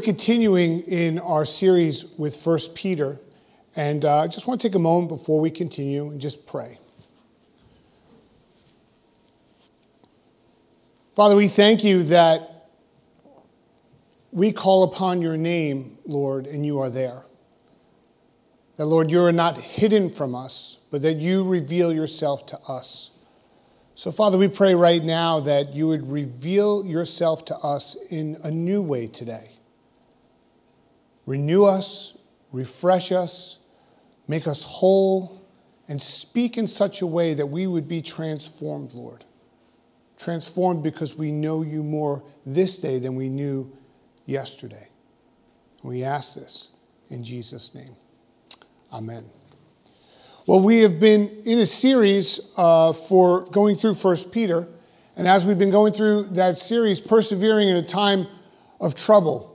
We're continuing in our series with First Peter, and uh, I just want to take a moment before we continue and just pray. Father, we thank you that we call upon your name, Lord, and you are there. That, Lord, you are not hidden from us, but that you reveal yourself to us. So, Father, we pray right now that you would reveal yourself to us in a new way today. Renew us, refresh us, make us whole, and speak in such a way that we would be transformed, Lord. Transformed because we know you more this day than we knew yesterday. We ask this in Jesus' name. Amen. Well, we have been in a series uh, for going through First Peter, and as we've been going through that series, persevering in a time of trouble.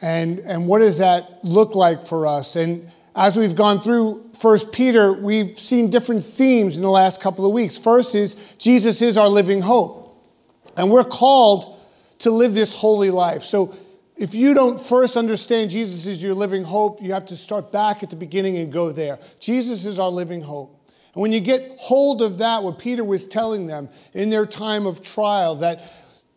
And, and what does that look like for us? And as we've gone through First Peter, we've seen different themes in the last couple of weeks. First is Jesus is our living hope. And we're called to live this holy life. So if you don't first understand Jesus is your living hope, you have to start back at the beginning and go there. Jesus is our living hope. And when you get hold of that, what Peter was telling them in their time of trial, that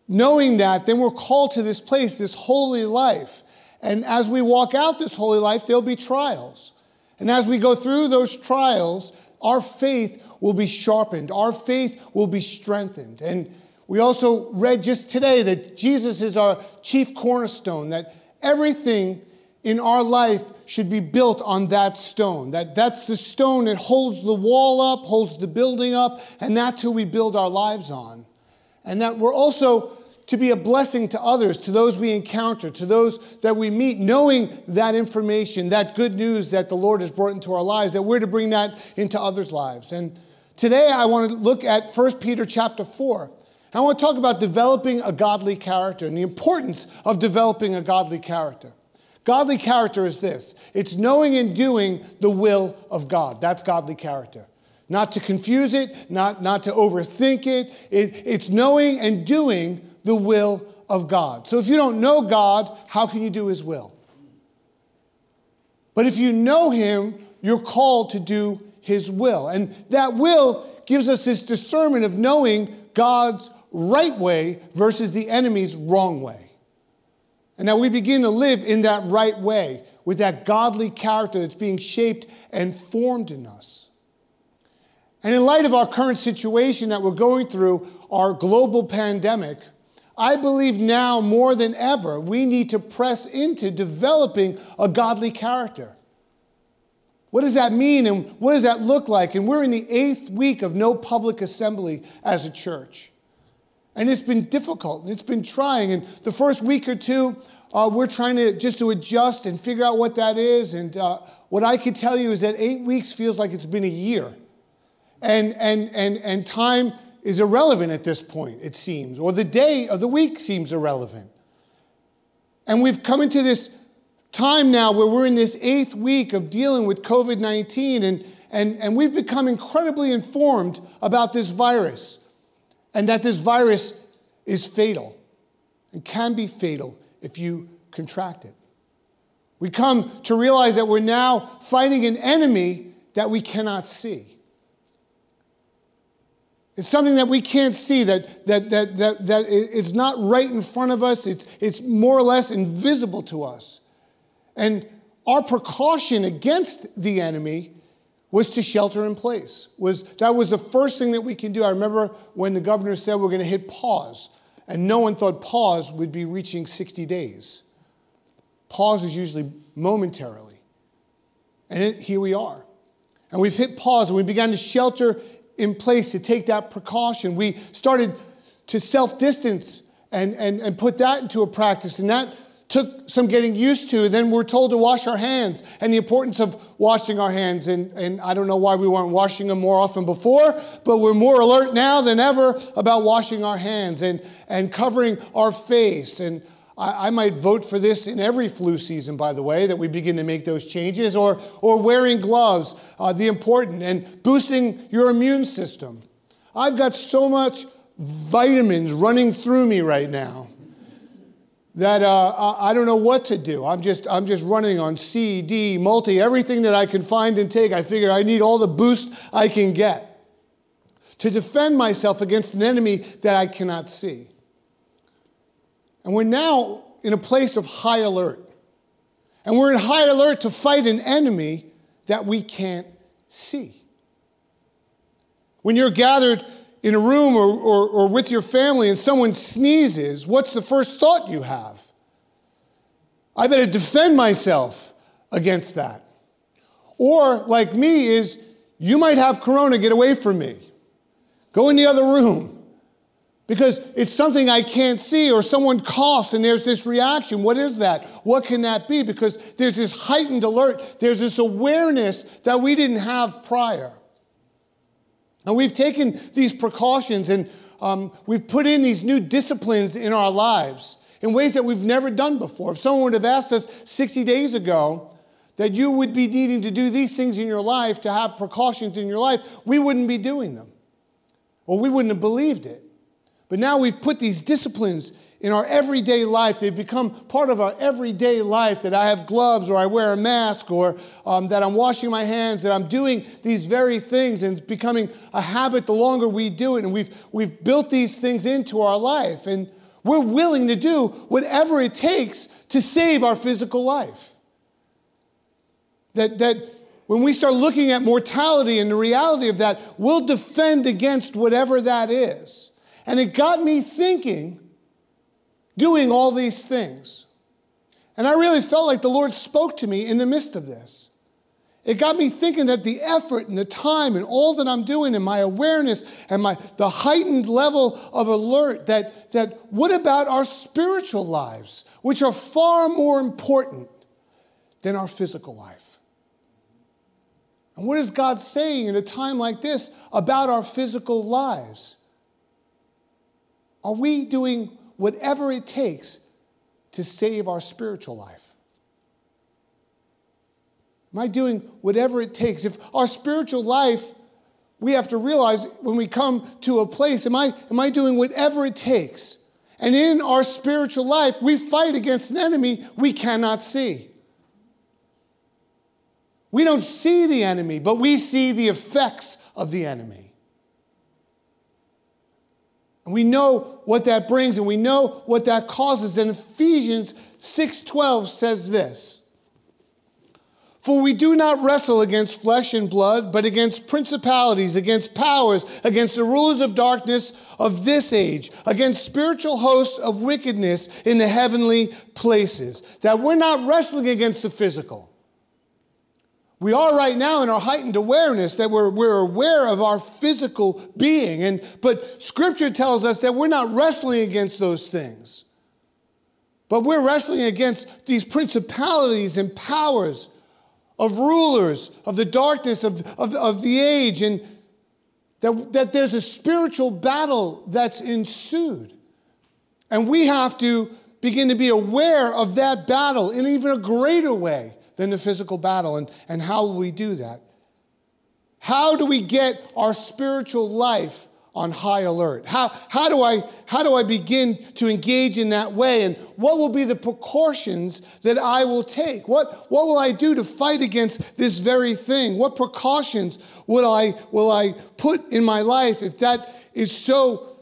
knowing that, then we're called to this place, this holy life. And as we walk out this holy life, there'll be trials. And as we go through those trials, our faith will be sharpened, our faith will be strengthened. And we also read just today that Jesus is our chief cornerstone, that everything in our life should be built on that stone. That that's the stone that holds the wall up, holds the building up, and that's who we build our lives on. And that we're also to be a blessing to others, to those we encounter, to those that we meet, knowing that information, that good news that the Lord has brought into our lives, that we're to bring that into others' lives. And today I want to look at 1 Peter chapter 4. I want to talk about developing a godly character and the importance of developing a godly character. Godly character is this it's knowing and doing the will of God. That's godly character. Not to confuse it, not, not to overthink it. it. It's knowing and doing the will of God. So if you don't know God, how can you do His will? But if you know Him, you're called to do His will. And that will gives us this discernment of knowing God's right way versus the enemy's wrong way. And now we begin to live in that right way with that godly character that's being shaped and formed in us. And in light of our current situation that we're going through, our global pandemic, I believe now more than ever, we need to press into developing a godly character. What does that mean and what does that look like? And we're in the eighth week of no public assembly as a church. And it's been difficult and it's been trying. And the first week or two, uh, we're trying to just to adjust and figure out what that is. And uh, what I can tell you is that eight weeks feels like it's been a year. And, and, and, and time is irrelevant at this point, it seems, or the day of the week seems irrelevant. And we've come into this time now where we're in this eighth week of dealing with COVID 19, and, and, and we've become incredibly informed about this virus and that this virus is fatal and can be fatal if you contract it. We come to realize that we're now fighting an enemy that we cannot see. It's something that we can't see, that, that, that, that, that it's not right in front of us, it's, it's more or less invisible to us. And our precaution against the enemy was to shelter in place. Was, that was the first thing that we can do. I remember when the governor said we're going to hit pause, and no one thought pause would be reaching 60 days. Pause is usually momentarily. And it, here we are. And we've hit pause, and we began to shelter in place to take that precaution. We started to self distance and, and, and put that into a practice, and that took some getting used to. Then we're told to wash our hands and the importance of washing our hands. And, and I don't know why we weren't washing them more often before, but we're more alert now than ever about washing our hands and, and covering our face. And I, I might vote for this in every flu season, by the way, that we begin to make those changes, or, or wearing gloves, uh, the important, and boosting your immune system. I've got so much vitamins running through me right now that uh, I don't know what to do. I'm just, I'm just running on C, D, multi, everything that I can find and take. I figure I need all the boost I can get to defend myself against an enemy that I cannot see. And we're now in a place of high alert. And we're in high alert to fight an enemy that we can't see. When you're gathered in a room or, or, or, with your family and someone sneezes, what's the first thought you have? I better defend myself against that. Or, like me, is you might have corona, get away from me. Go in the other room. Because it's something I can't see, or someone coughs and there's this reaction. What is that? What can that be? Because there's this heightened alert, there's this awareness that we didn't have prior. And we've taken these precautions and um, we've put in these new disciplines in our lives in ways that we've never done before. If someone would have asked us 60 days ago that you would be needing to do these things in your life, to have precautions in your life, we wouldn't be doing them. Or we wouldn't have believed it. But now we've put these disciplines in our everyday life. They've become part of our everyday life that I have gloves or I wear a mask or um, that I'm washing my hands, that I'm doing these very things and it's becoming a habit the longer we do it. And we've, we've built these things into our life. And we're willing to do whatever it takes to save our physical life. That, that when we start looking at mortality and the reality of that, we'll defend against whatever that is. And it got me thinking doing all these things. And I really felt like the Lord spoke to me in the midst of this. It got me thinking that the effort and the time and all that I'm doing and my awareness and my the heightened level of alert that, that what about our spiritual lives, which are far more important than our physical life? And what is God saying in a time like this about our physical lives? Are we doing whatever it takes to save our spiritual life? Am I doing whatever it takes? If our spiritual life, we have to realize when we come to a place, am I, am I doing whatever it takes? And in our spiritual life, we fight against an enemy we cannot see. We don't see the enemy, but we see the effects of the enemy. And we know what that brings and we know what that causes. And Ephesians 6:12 says this. For we do not wrestle against flesh and blood, but against principalities, against powers, against the rulers of darkness of this age, against spiritual hosts of wickedness in the heavenly places. That we're not wrestling against the physical. We are right now in our heightened awareness that we're, we're aware of our physical being. And, but scripture tells us that we're not wrestling against those things. But we're wrestling against these principalities and powers of rulers of the darkness of, of, of the age, and that, that there's a spiritual battle that's ensued. And we have to begin to be aware of that battle in even a greater way than the physical battle. And, and how will we do that? How do we get our spiritual life on high alert? How, how, do I, how do I begin to engage in that way? And what will be the precautions that I will take? What, what will I do to fight against this very thing? What precautions will I, will I put in my life if that is so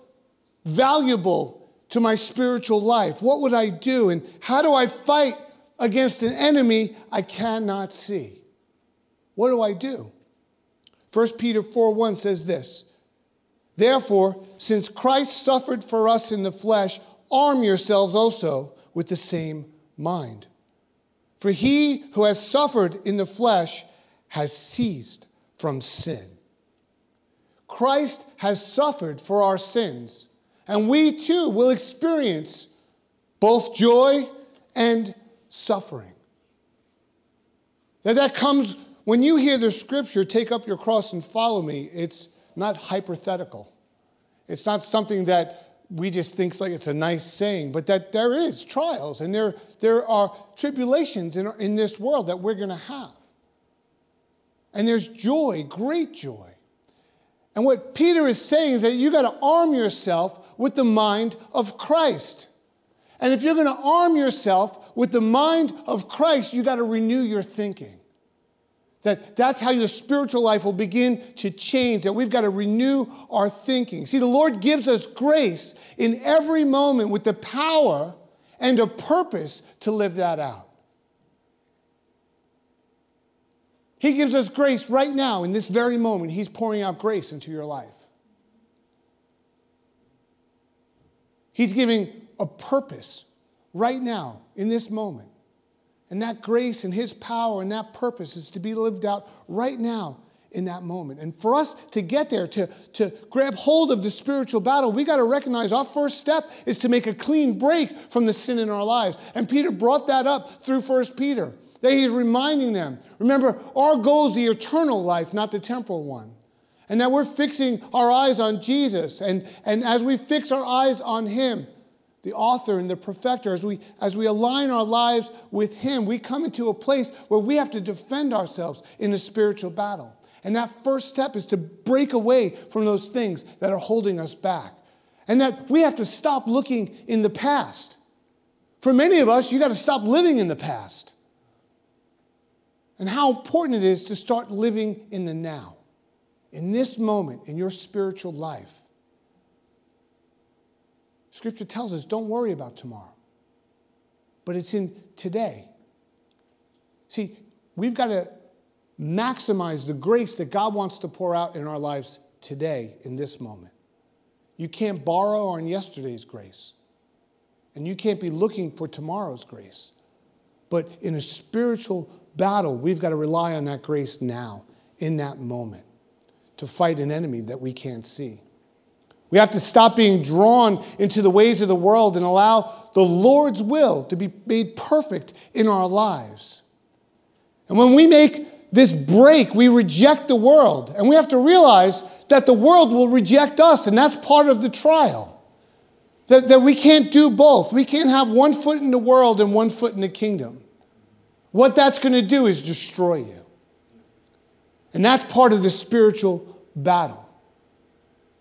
valuable to my spiritual life? What would I do? And how do I fight against an enemy I cannot see. What do I do? 1 Peter 4 1 says this Therefore, since Christ suffered for us in the flesh, arm yourselves also with the same mind. For he who has suffered in the flesh has ceased from sin. Christ has suffered for our sins, and we too will experience both joy and suffering. That that comes when you hear the scripture, take up your cross and follow me, it's not hypothetical. It's not something that we just think like it's a nice saying, but that there is trials and there, there are tribulations in, in this world that we're going to have. And there's joy, great joy. And what Peter is saying is that you got to arm yourself with the mind of Christ. And if you're going to arm yourself with the mind of Christ, you got to renew your thinking. That that's how your spiritual life will begin to change, that we've got to renew our thinking. See, the Lord gives us grace in every moment with the power and a purpose to live that out. He gives us grace right now in this very moment. He's pouring out grace into your life. He's giving a purpose right now in this moment. And that grace and His power and that purpose is to be lived out right now in that moment. And for us to get there, to, to grab hold of the spiritual battle, we got to recognize our first step is to make a clean break from the sin in our lives. And Peter brought that up through First Peter. That he's reminding them. Remember, our goal is the eternal life, not the temporal one. And that we're fixing our eyes on Jesus. And, and as we fix our eyes on him, the author and the perfecter, as we, as we align our lives with Him, we come into a place where we have to defend ourselves in a spiritual battle. And that first step is to break away from those things that are holding us back. And that we have to stop looking in the past. For many of us, you got to stop living in the past. And how important it is to start living in the now, in this moment in your spiritual life. Scripture tells us don't worry about tomorrow, but it's in today. See, we've got to maximize the grace that God wants to pour out in our lives today, in this moment. You can't borrow on yesterday's grace, and you can't be looking for tomorrow's grace. But in a spiritual battle, we've got to rely on that grace now, in that moment, to fight an enemy that we can't see. We have to stop being drawn into the ways of the world and allow the Lord's will to be made perfect in our lives. And when we make this break, we reject the world. And we have to realize that the world will reject us, and that's part of the trial. That, that we can't do both. We can't have one foot in the world and one foot in the kingdom. What that's going to do is destroy you. And that's part of the spiritual battle.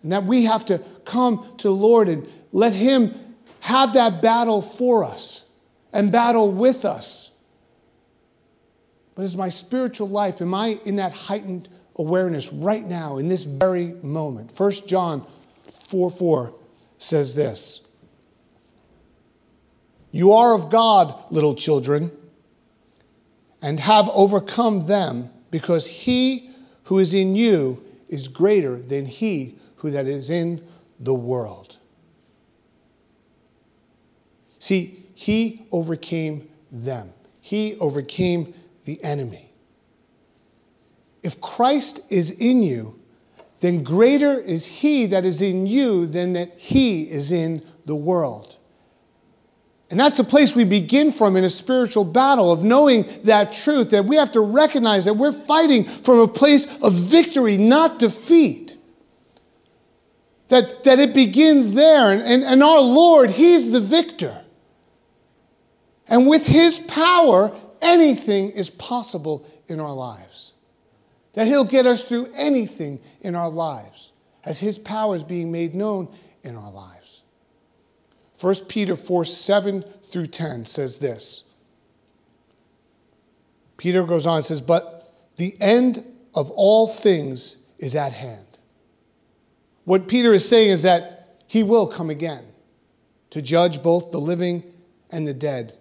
And that we have to come to the Lord and let Him have that battle for us and battle with us. But is my spiritual life, am I in that heightened awareness right now, in this very moment? 1 John 4 4 says this You are of God, little children, and have overcome them, because he who is in you is greater than he who that is in the world. See, he overcame them. He overcame the enemy. If Christ is in you, then greater is he that is in you than that he is in the world. And that's the place we begin from in a spiritual battle of knowing that truth, that we have to recognize that we're fighting from a place of victory, not defeat that, that it begins there. And, and, and our Lord, He's the victor. And with His power, anything is possible in our lives. That He'll get us through anything in our lives as His power is being made known in our lives. 1 Peter 4 7 through 10 says this. Peter goes on and says, But the end of all things is at hand. What Peter is saying is that he will come again to judge both the living and the dead.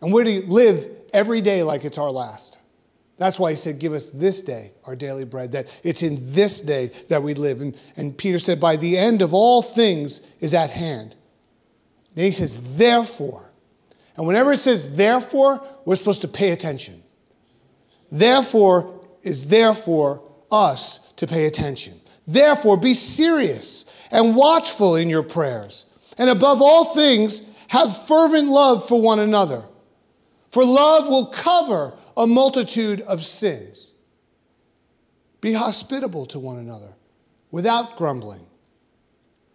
And we're to live every day like it's our last. That's why he said, Give us this day our daily bread, that it's in this day that we live. And, and Peter said, By the end of all things is at hand. Then he says, Therefore. And whenever it says therefore, we're supposed to pay attention. Therefore is therefore us to pay attention. Therefore, be serious and watchful in your prayers. And above all things, have fervent love for one another. For love will cover a multitude of sins. Be hospitable to one another without grumbling.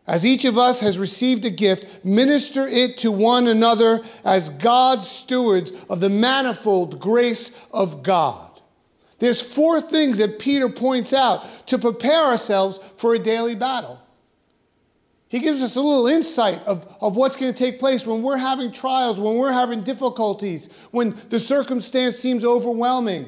As each of us has received a gift, minister it to one another as God's stewards of the manifold grace of God. There's four things that Peter points out to prepare ourselves for a daily battle. He gives us a little insight of, of what's going to take place when we're having trials, when we're having difficulties, when the circumstance seems overwhelming.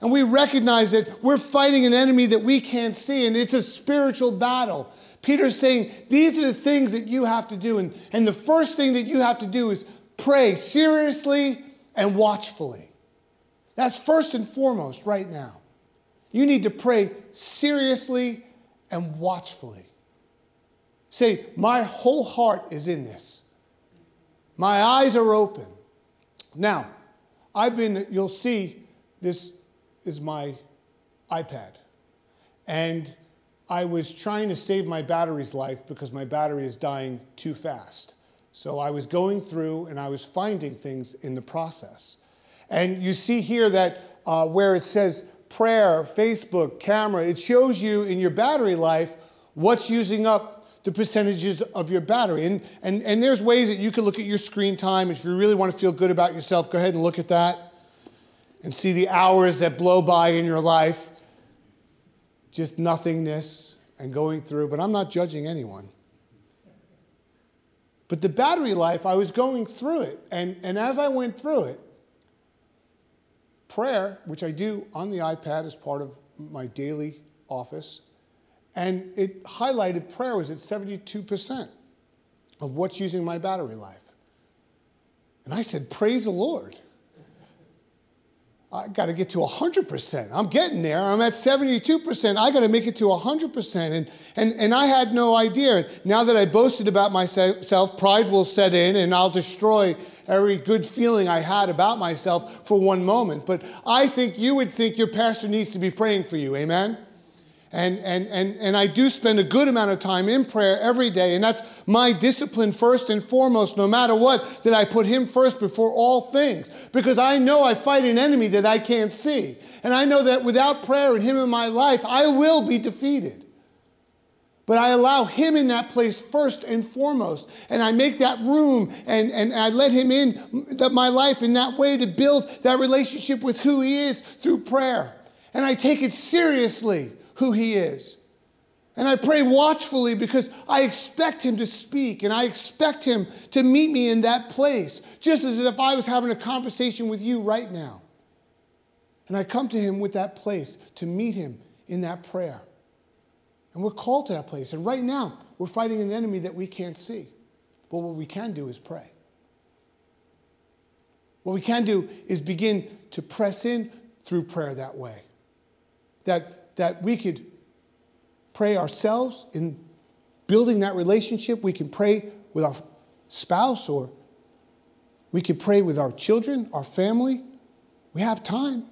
And we recognize that we're fighting an enemy that we can't see, and it's a spiritual battle. Peter's saying these are the things that you have to do. And, and the first thing that you have to do is pray seriously and watchfully. That's first and foremost right now. You need to pray seriously and watchfully. Say, My whole heart is in this. My eyes are open. Now, I've been, you'll see, this is my iPad. And I was trying to save my battery's life because my battery is dying too fast. So I was going through and I was finding things in the process. And you see here that uh, where it says prayer, Facebook, camera, it shows you in your battery life what's using up the percentages of your battery. And, and, and there's ways that you can look at your screen time. If you really want to feel good about yourself, go ahead and look at that and see the hours that blow by in your life. Just nothingness and going through. But I'm not judging anyone. But the battery life, I was going through it. And, and as I went through it, prayer, which I do on the iPad as part of my daily office, and it highlighted prayer was at 72% of what's using my battery life. And I said, Praise the Lord. I got to get to 100%. I'm getting there. I'm at 72%. I got to make it to 100%. And, and, and I had no idea. Now that I boasted about myself, pride will set in and I'll destroy every good feeling I had about myself for one moment. But I think you would think your pastor needs to be praying for you. Amen? And, and, and, and I do spend a good amount of time in prayer every day. And that's my discipline first and foremost, no matter what, that I put Him first before all things. Because I know I fight an enemy that I can't see. And I know that without prayer and Him in my life, I will be defeated. But I allow Him in that place first and foremost. And I make that room and, and I let Him in that my life in that way to build that relationship with who He is through prayer. And I take it seriously who He is. And I pray watchfully because I expect Him to speak and I expect Him to meet me in that place, just as if I was having a conversation with you right now. And I come to Him with that place to meet Him in that prayer. And we're called to that place. And right now, we're fighting an enemy that we can't see. But what we can do is pray. What we can do is begin to press in through prayer that way. That that we could pray ourselves in building that relationship. We can pray with our spouse or we could pray with our children, our family. We have time.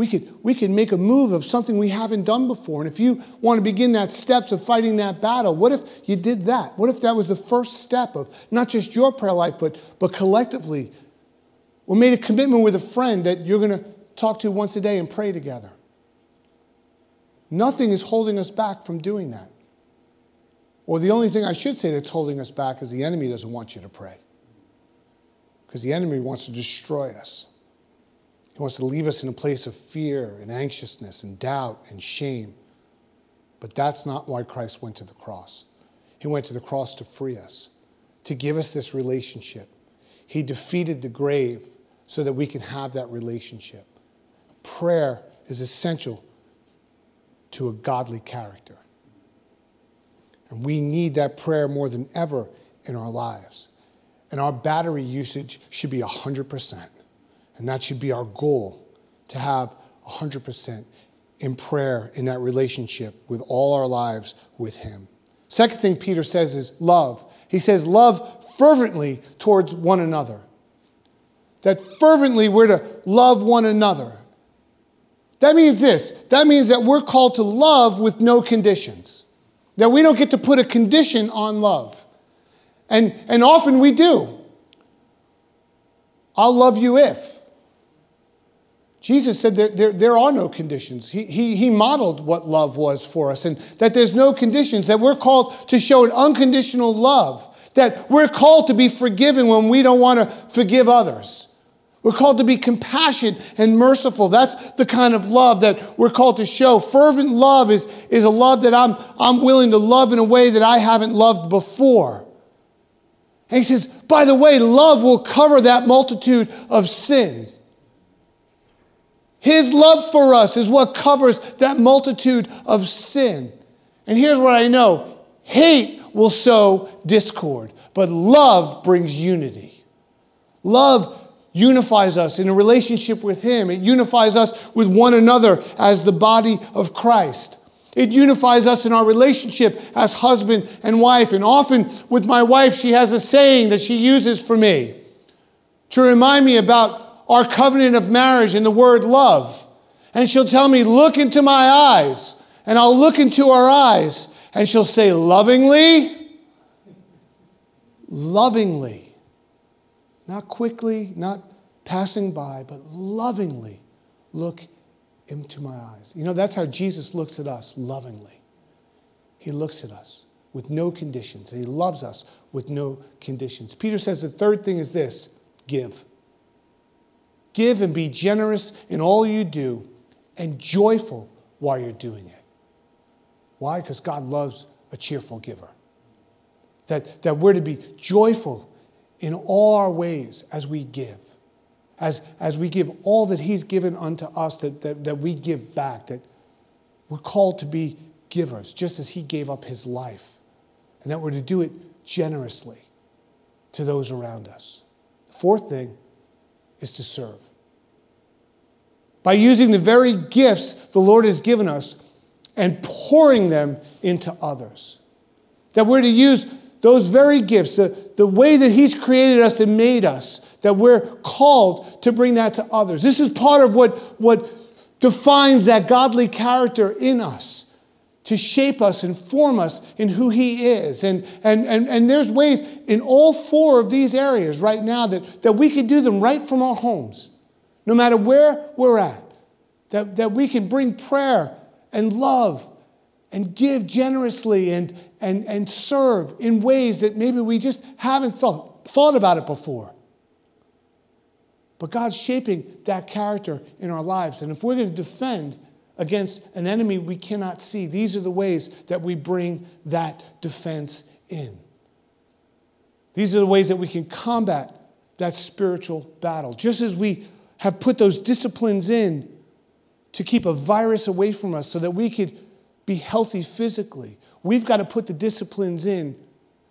We could, we could make a move of something we haven't done before. And if you want to begin that steps of fighting that battle, what if you did that? What if that was the first step of not just your prayer life, but, but collectively? Or made a commitment with a friend that you're going to talk to once a day and pray together. Nothing is holding us back from doing that. Or the only thing I should say that's holding us back is the enemy doesn't want you to pray. Because the enemy wants to destroy us. He wants to leave us in a place of fear and anxiousness and doubt and shame. But that's not why Christ went to the cross. He went to the cross to free us, to give us this relationship. He defeated the grave so that we can have that relationship. Prayer is essential to a godly character. And we need that prayer more than ever in our lives. And our battery usage should be 100%. And that should be our goal to have 100% in prayer in that relationship with all our lives with Him. Second thing Peter says is love. He says, love fervently towards one another. That fervently we're to love one another. That means this that means that we're called to love with no conditions, that we don't get to put a condition on love. And, and often we do. I'll love you if. Jesus said that there, there are no conditions. He, he, he modeled what love was for us, and that there's no conditions, that we're called to show an unconditional love, that we're called to be forgiven when we don't want to forgive others. We're called to be compassionate and merciful. That's the kind of love that we're called to show. Fervent love is, is a love that I'm, I'm willing to love in a way that I haven't loved before. And he says, by the way, love will cover that multitude of sins. His love for us is what covers that multitude of sin. And here's what I know hate will sow discord, but love brings unity. Love unifies us in a relationship with Him. It unifies us with one another as the body of Christ. It unifies us in our relationship as husband and wife. And often with my wife, she has a saying that she uses for me to remind me about our covenant of marriage and the word love. And she'll tell me, Look into my eyes. And I'll look into her eyes. And she'll say, Lovingly, lovingly. Not quickly, not passing by, but lovingly look into my eyes. You know, that's how Jesus looks at us lovingly. He looks at us with no conditions, and he loves us with no conditions. Peter says the third thing is this give. Give and be generous in all you do and joyful while you're doing it. Why? Because God loves a cheerful giver. That, that we're to be joyful in all our ways as we give. As, as we give all that He's given unto us, that, that, that we give back, that we're called to be givers, just as He gave up His life, and that we're to do it generously to those around us. The fourth thing is to serve. By using the very gifts the Lord has given us and pouring them into others. That we're to use those very gifts, the, the way that He's created us and made us, that we're called to bring that to others. This is part of what, what defines that godly character in us to shape us and form us in who He is. And, and, and, and there's ways in all four of these areas right now that, that we can do them right from our homes, no matter where we're at, that, that we can bring prayer and love and give generously and, and, and serve in ways that maybe we just haven't thought, thought about it before. But God's shaping that character in our lives. And if we're going to defend against an enemy we cannot see, these are the ways that we bring that defense in. These are the ways that we can combat that spiritual battle. Just as we have put those disciplines in to keep a virus away from us so that we could be healthy physically, We've got to put the disciplines in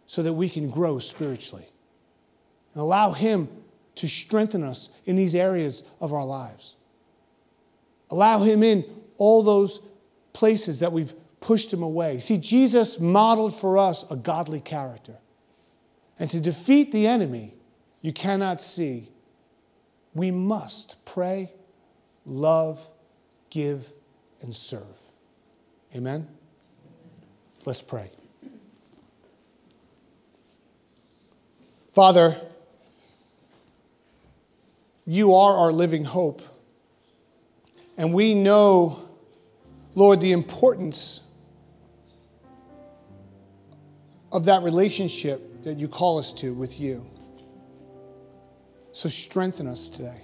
so that we can grow spiritually and allow Him to strengthen us in these areas of our lives. Allow Him in all those places that we've pushed Him away. See, Jesus modeled for us a godly character. And to defeat the enemy you cannot see, we must pray, love, give, and serve. Amen? Let's pray. Father, you are our living hope. And we know, Lord, the importance of that relationship that you call us to with you. So strengthen us today.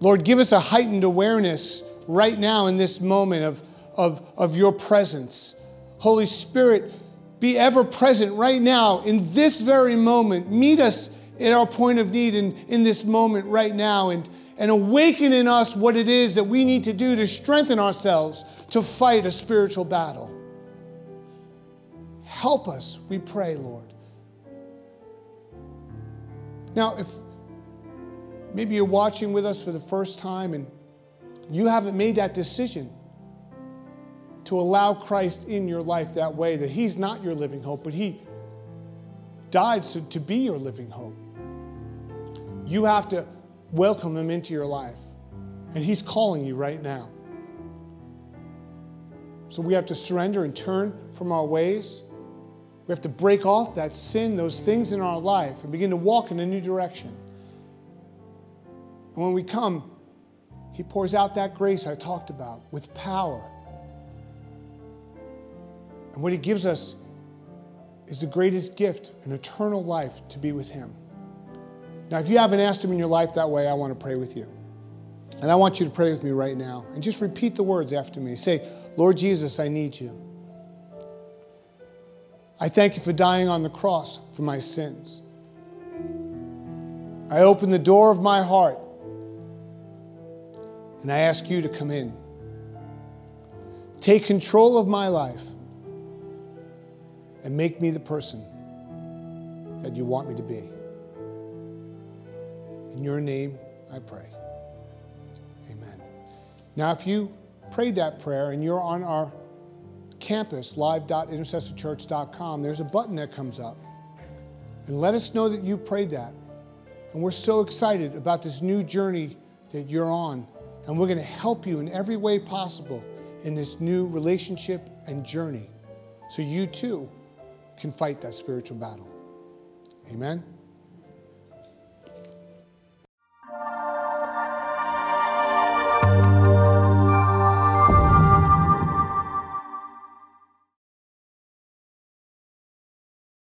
Lord, give us a heightened awareness right now in this moment of, of, of your presence. Holy Spirit, be ever present right now in this very moment. Meet us in our point of need in, in this moment right now and, and awaken in us what it is that we need to do to strengthen ourselves to fight a spiritual battle. Help us, we pray, Lord. Now, if maybe you're watching with us for the first time and you haven't made that decision to allow Christ in your life that way, that He's not your living hope, but He died so, to be your living hope. You have to welcome Him into your life. And He's calling you right now. So we have to surrender and turn from our ways. We have to break off that sin, those things in our life, and begin to walk in a new direction. And when we come, he pours out that grace I talked about with power. And what He gives us is the greatest gift, an eternal life to be with Him. Now, if you haven't asked Him in your life that way, I want to pray with you. And I want you to pray with me right now. And just repeat the words after me. Say, Lord Jesus, I need you. I thank you for dying on the cross for my sins. I open the door of my heart and I ask you to come in. Take control of my life and make me the person that you want me to be. In your name, I pray. Amen. Now, if you prayed that prayer and you're on our campus, live.intercessorchurch.com, there's a button that comes up. And let us know that you prayed that. And we're so excited about this new journey that you're on. And we're going to help you in every way possible in this new relationship and journey so you too can fight that spiritual battle. Amen.